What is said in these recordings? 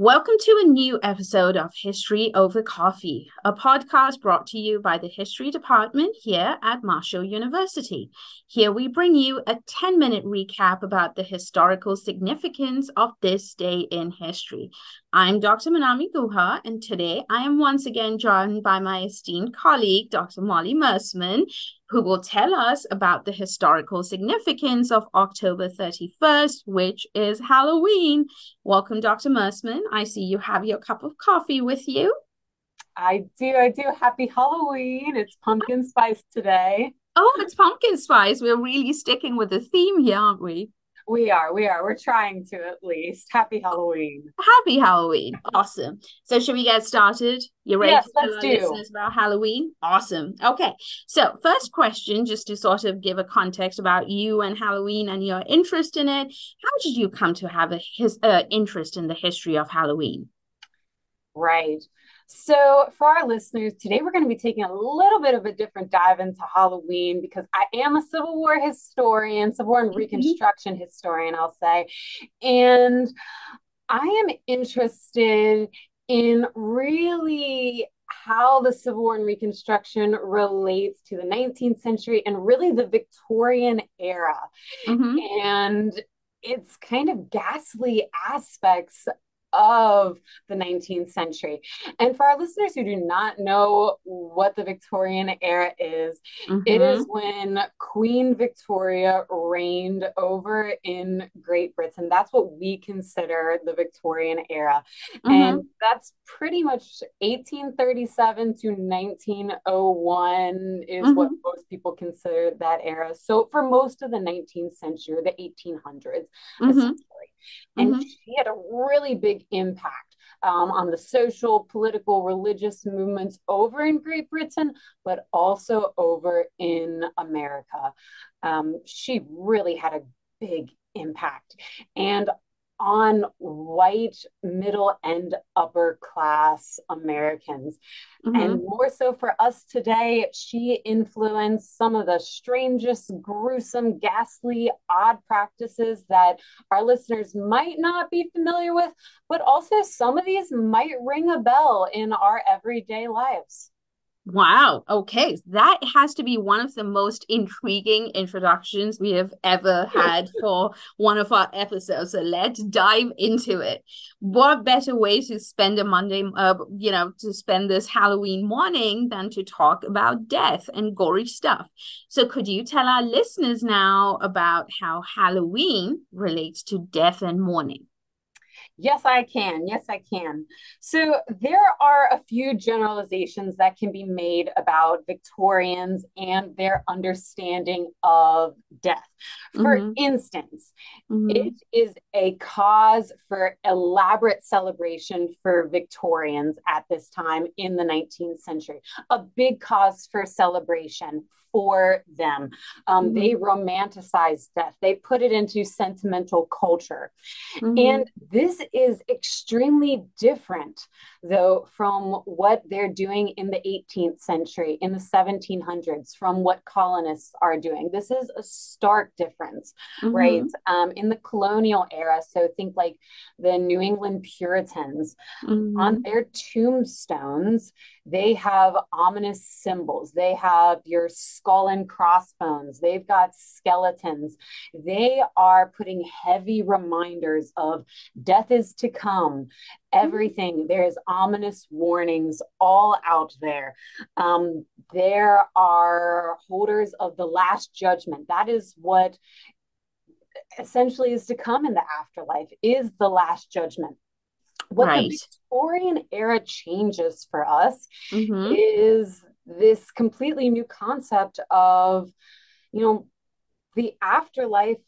Welcome to a new episode of History Over Coffee, a podcast brought to you by the History Department here at Marshall University. Here we bring you a 10 minute recap about the historical significance of this day in history. I'm Dr. Manami Guha, and today I am once again joined by my esteemed colleague, Dr. Molly Mersmann, who will tell us about the historical significance of October 31st, which is Halloween. Welcome, Dr. Mersmann. I see you have your cup of coffee with you. I do. I do. Happy Halloween. It's pumpkin spice today. Oh, it's pumpkin spice. We're really sticking with the theme here, aren't we? We are, we are. We're trying to at least. Happy Halloween. Happy Halloween. Awesome. So should we get started? You ready yes, to let's our listeners about Halloween? Awesome. Okay. So first question, just to sort of give a context about you and Halloween and your interest in it. How did you come to have a his uh, interest in the history of Halloween? Right. So, for our listeners, today we're going to be taking a little bit of a different dive into Halloween because I am a Civil War historian, Civil War and mm-hmm. Reconstruction mm-hmm. historian, I'll say. And I am interested in really how the Civil War and Reconstruction relates to the 19th century and really the Victorian era. Mm-hmm. And its kind of ghastly aspects of the 19th century. And for our listeners who do not know what the Victorian era is, mm-hmm. it is mm-hmm. when Queen Victoria reigned over in Great Britain. That's what we consider the Victorian era. Mm-hmm. And that's pretty much 1837 to 1901 is mm-hmm. what most people consider that era. So for most of the 19th century, the 1800s, mm-hmm. essentially. And mm-hmm. she had a really big impact um, on the social, political, religious movements over in Great Britain, but also over in America. Um, she really had a big impact. And on white middle and upper class Americans. Mm-hmm. And more so for us today, she influenced some of the strangest, gruesome, ghastly, odd practices that our listeners might not be familiar with, but also some of these might ring a bell in our everyday lives. Wow. Okay. That has to be one of the most intriguing introductions we have ever had for one of our episodes. So let's dive into it. What better way to spend a Monday, uh, you know, to spend this Halloween morning than to talk about death and gory stuff? So could you tell our listeners now about how Halloween relates to death and mourning? Yes, I can. Yes, I can. So there are a few generalizations that can be made about Victorians and their understanding of death. For mm-hmm. instance, mm-hmm. it is a cause for elaborate celebration for Victorians at this time in the 19th century, a big cause for celebration for them. Um, mm-hmm. They romanticize death, they put it into sentimental culture. Mm-hmm. And this is extremely different, though, from what they're doing in the 18th century, in the 1700s, from what colonists are doing. This is a stark difference, mm-hmm. right? Um, in the colonial era, so think like the New England Puritans, on mm-hmm. their tombstones, they have ominous symbols. They have your skull and crossbones. They've got skeletons. They are putting heavy reminders of death is to come. Everything, there's ominous warnings all out there. Um, there are holders of the last judgment. That is what essentially is to come in the afterlife, is the last judgment what right. the Victorian era changes for us mm-hmm. is this completely new concept of, you know, the afterlife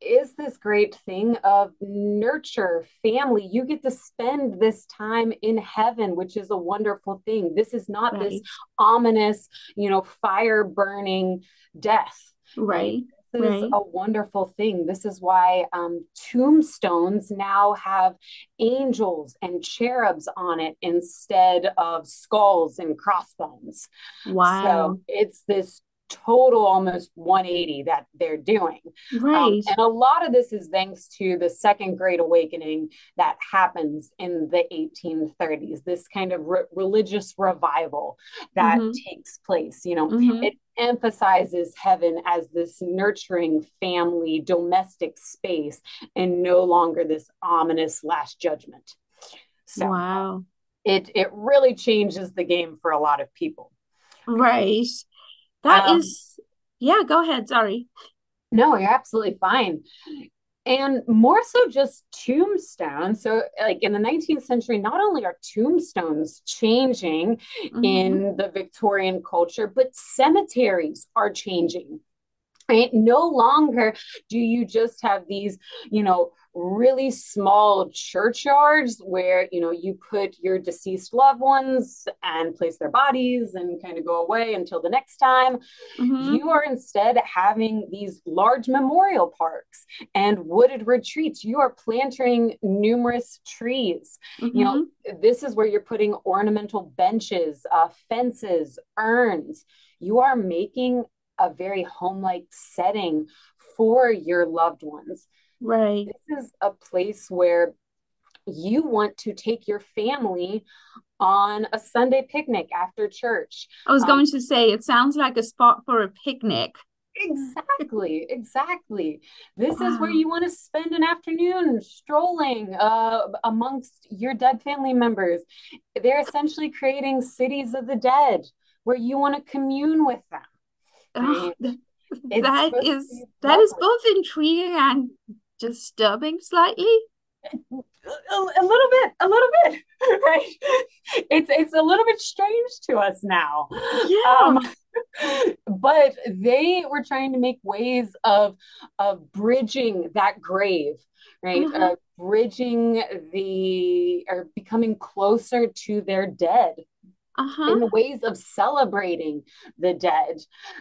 is this great thing of nurture, family. You get to spend this time in heaven, which is a wonderful thing. This is not right. this ominous, you know, fire burning death. Right is right. a wonderful thing. This is why um, tombstones now have angels and cherubs on it instead of skulls and crossbones. Wow. So it's this total almost 180 that they're doing. Um, right. Um, and a lot of this is thanks to the second great awakening that happens in the 1830s, this kind of re- religious revival that mm-hmm. takes place. You know, mm-hmm. it emphasizes heaven as this nurturing family, domestic space, and no longer this ominous last judgment. So, wow. It, it really changes the game for a lot of people. Right. That um, is, yeah, go ahead. Sorry. No, you're absolutely fine. And more so just tombstones. So, like in the 19th century, not only are tombstones changing mm-hmm. in the Victorian culture, but cemeteries are changing. No longer do you just have these, you know, really small churchyards where you know you put your deceased loved ones and place their bodies and kind of go away until the next time mm-hmm. you are instead having these large memorial parks and wooded retreats you are planting numerous trees mm-hmm. you know mm-hmm. this is where you're putting ornamental benches uh, fences urns you are making a very home like setting for your loved ones Right. This is a place where you want to take your family on a Sunday picnic after church. I was um, going to say, it sounds like a spot for a picnic. Exactly, exactly. This wow. is where you want to spend an afternoon strolling uh, amongst your dead family members. They're essentially creating cities of the dead where you want to commune with them. Oh, that is that is both intriguing and disturbing slightly? A, a, little bit, a little bit, right? It's it's a little bit strange to us now. Yeah. Um, but they were trying to make ways of of bridging that grave, right? Mm-hmm. Uh, bridging the or becoming closer to their dead uh-huh. in ways of celebrating the dead,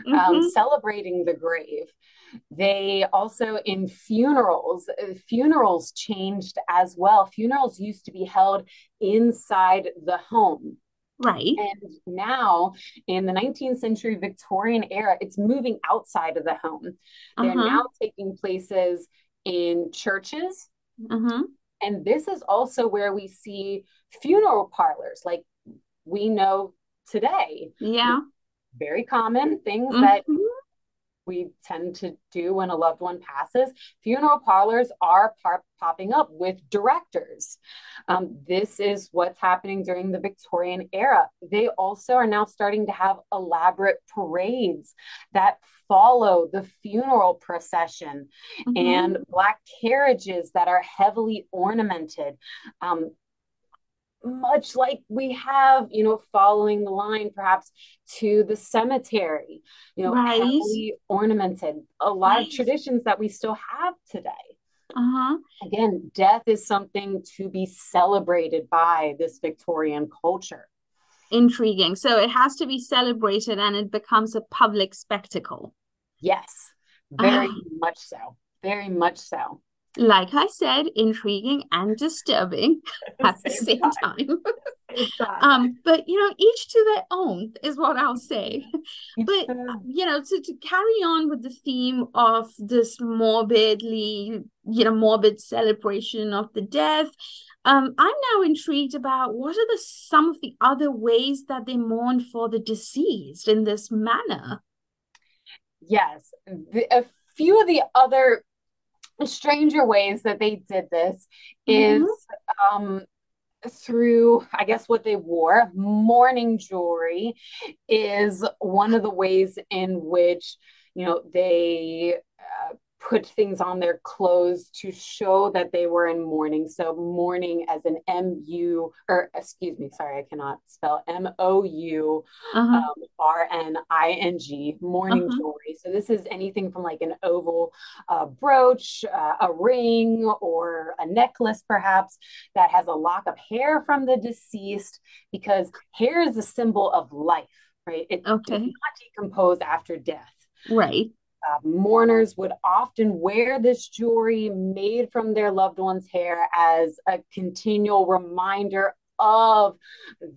um, mm-hmm. um, celebrating the grave. They also, in funerals, uh, funerals changed as well. Funerals used to be held inside the home. Right. And now in the 19th century Victorian era, it's moving outside of the home. They're uh-huh. now taking places in churches. Uh-huh. And this is also where we see funeral parlors like we know today. Yeah. Very common things mm-hmm. that we tend to do when a loved one passes. Funeral parlors are par- popping up with directors. Um, this is what's happening during the Victorian era. They also are now starting to have elaborate parades that follow the funeral procession mm-hmm. and black carriages that are heavily ornamented. Um, much like we have, you know, following the line perhaps to the cemetery, you know, right. heavily ornamented, a lot right. of traditions that we still have today. Uh-huh. Again, death is something to be celebrated by this Victorian culture. Intriguing. So it has to be celebrated and it becomes a public spectacle. Yes, very uh, much so. Very much so like I said, intriguing and disturbing at the same, same time. time. um, but you know, each to their own is what I'll say. but you know, to, to carry on with the theme of this morbidly, you know, morbid celebration of the death. Um, I'm now intrigued about what are the some of the other ways that they mourn for the deceased in this manner. Yes, the, a few of the other stranger ways that they did this is mm-hmm. um, through, I guess, what they wore. Mourning jewelry is one of the ways in which, you know, they uh, put things on their clothes to show that they were in mourning. So mourning as an M U or excuse me, sorry, I cannot spell M O U uh-huh. um, R N I N G mourning uh-huh. jewelry. So this is anything from like an oval uh, brooch, uh, a ring, or a necklace, perhaps that has a lock of hair from the deceased, because hair is a symbol of life. Right. It okay. does not decompose after death. Right. Uh, mourners would often wear this jewelry made from their loved one's hair as a continual reminder of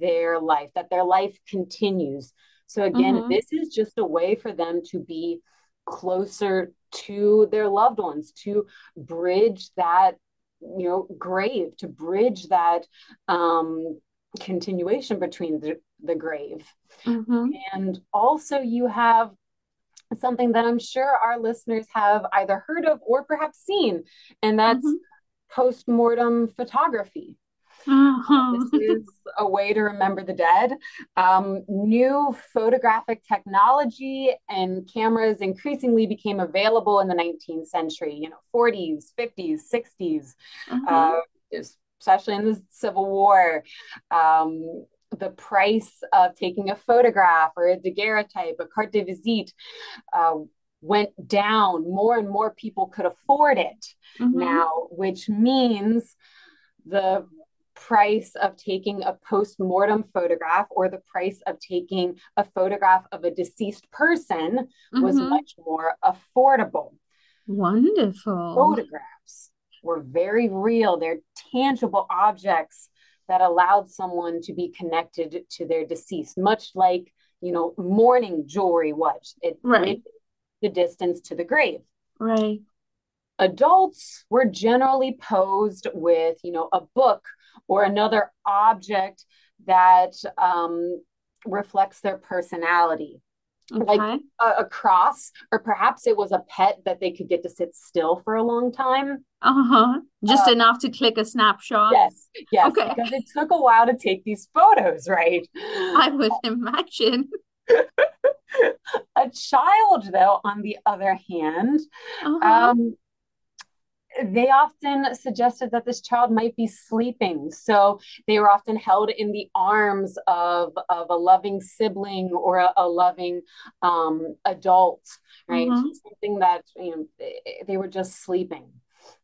their life, that their life continues So, again, mm-hmm. this is just a way for them to be closer to their loved ones, to bridge that, you know, grave, to bridge that um, continuation between the, the grave. Mm-hmm. And also, you have something that I'm sure our listeners have either heard of or perhaps seen, and that's mm-hmm. post mortem photography. Uh-huh. This is a way to remember the dead. Um, new photographic technology and cameras increasingly became available in the 19th century, you know, 40s, 50s, 60s, uh-huh. uh, especially in the Civil War. Um, the price of taking a photograph or a daguerreotype, a carte de visite, uh, went down. More and more people could afford it mm-hmm. now, which means the price of taking a post-mortem photograph or the price of taking a photograph of a deceased person mm-hmm. was much more affordable wonderful photographs were very real they're tangible objects that allowed someone to be connected to their deceased much like you know mourning jewelry was. It right. the distance to the grave. Right. Adults were generally posed with you know a book or another object that um, reflects their personality. Okay. Like a, a, cross, or perhaps it was a pet that they could get to sit still for a long time. Uh huh. Just uh, enough to click a snapshot. Yes, yes. Okay. Because it took a while to take these photos, right? I would imagine. a child, though, on the other hand, uh-huh. um, they often suggested that this child might be sleeping. So they were often held in the arms of, of a loving sibling or a, a loving um, adult, right? Mm-hmm. Something that, you know, they, they were just sleeping.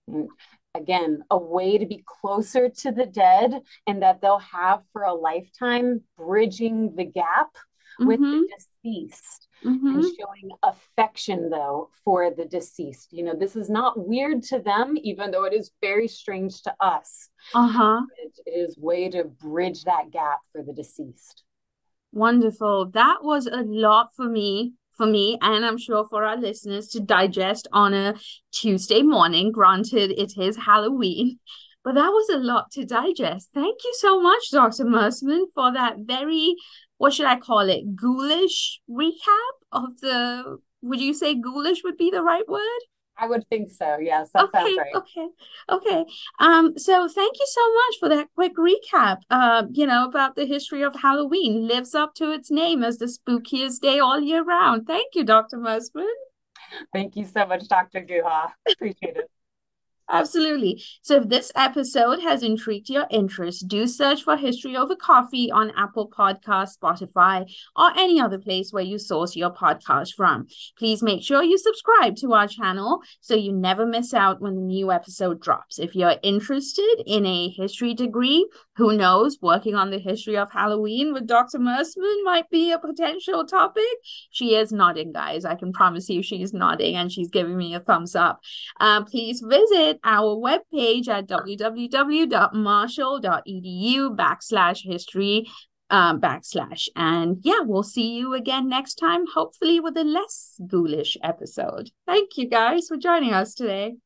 And again, a way to be closer to the dead and that they'll have for a lifetime, bridging the gap mm-hmm. with the mm-hmm. deceased mm-hmm. and showing affection though for the deceased you know this is not weird to them even though it is very strange to us uh-huh it is way to bridge that gap for the deceased wonderful that was a lot for me for me and I'm sure for our listeners to digest on a Tuesday morning. Granted, it is Halloween, but that was a lot to digest. Thank you so much, Dr. Mersmann, for that very what should I call it? Ghoulish recap of the. Would you say ghoulish would be the right word? I would think so. Yes, that okay, sounds right. Okay, okay. Um, so thank you so much for that quick recap. Uh, you know about the history of Halloween lives up to its name as the spookiest day all year round. Thank you, Dr. Mersmann. Thank you so much, Dr. Guha. Appreciate it. Absolutely. So if this episode has intrigued your interest, do search for History Over Coffee on Apple Podcast, Spotify, or any other place where you source your podcast from. Please make sure you subscribe to our channel so you never miss out when the new episode drops. If you're interested in a history degree, who knows, working on the history of Halloween with Dr. Mersmann might be a potential topic. She is nodding, guys. I can promise you she's nodding and she's giving me a thumbs up. Uh, please visit our webpage at www.marshall.edu backslash history um, backslash. And yeah, we'll see you again next time, hopefully with a less ghoulish episode. Thank you guys for joining us today.